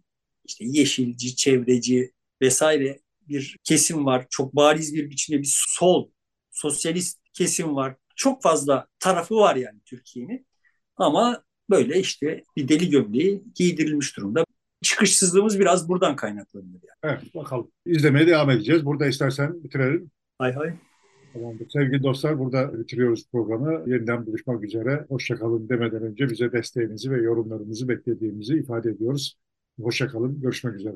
işte yeşilci, çevreci vesaire bir kesim var. Çok bariz bir biçimde bir sol, sosyalist kesim var. Çok fazla tarafı var yani Türkiye'nin. Ama böyle işte bir deli gömleği giydirilmiş durumda. Çıkışsızlığımız biraz buradan kaynaklanıyor. Yani. Evet bakalım. İzlemeye devam edeceğiz. Burada istersen bitirelim. Hay hay. Tamamdır. Sevgili dostlar burada bitiriyoruz programı. Yeniden buluşmak üzere. Hoşçakalın demeden önce bize desteğinizi ve yorumlarınızı beklediğimizi ifade ediyoruz. Hoşçakalın. Görüşmek üzere.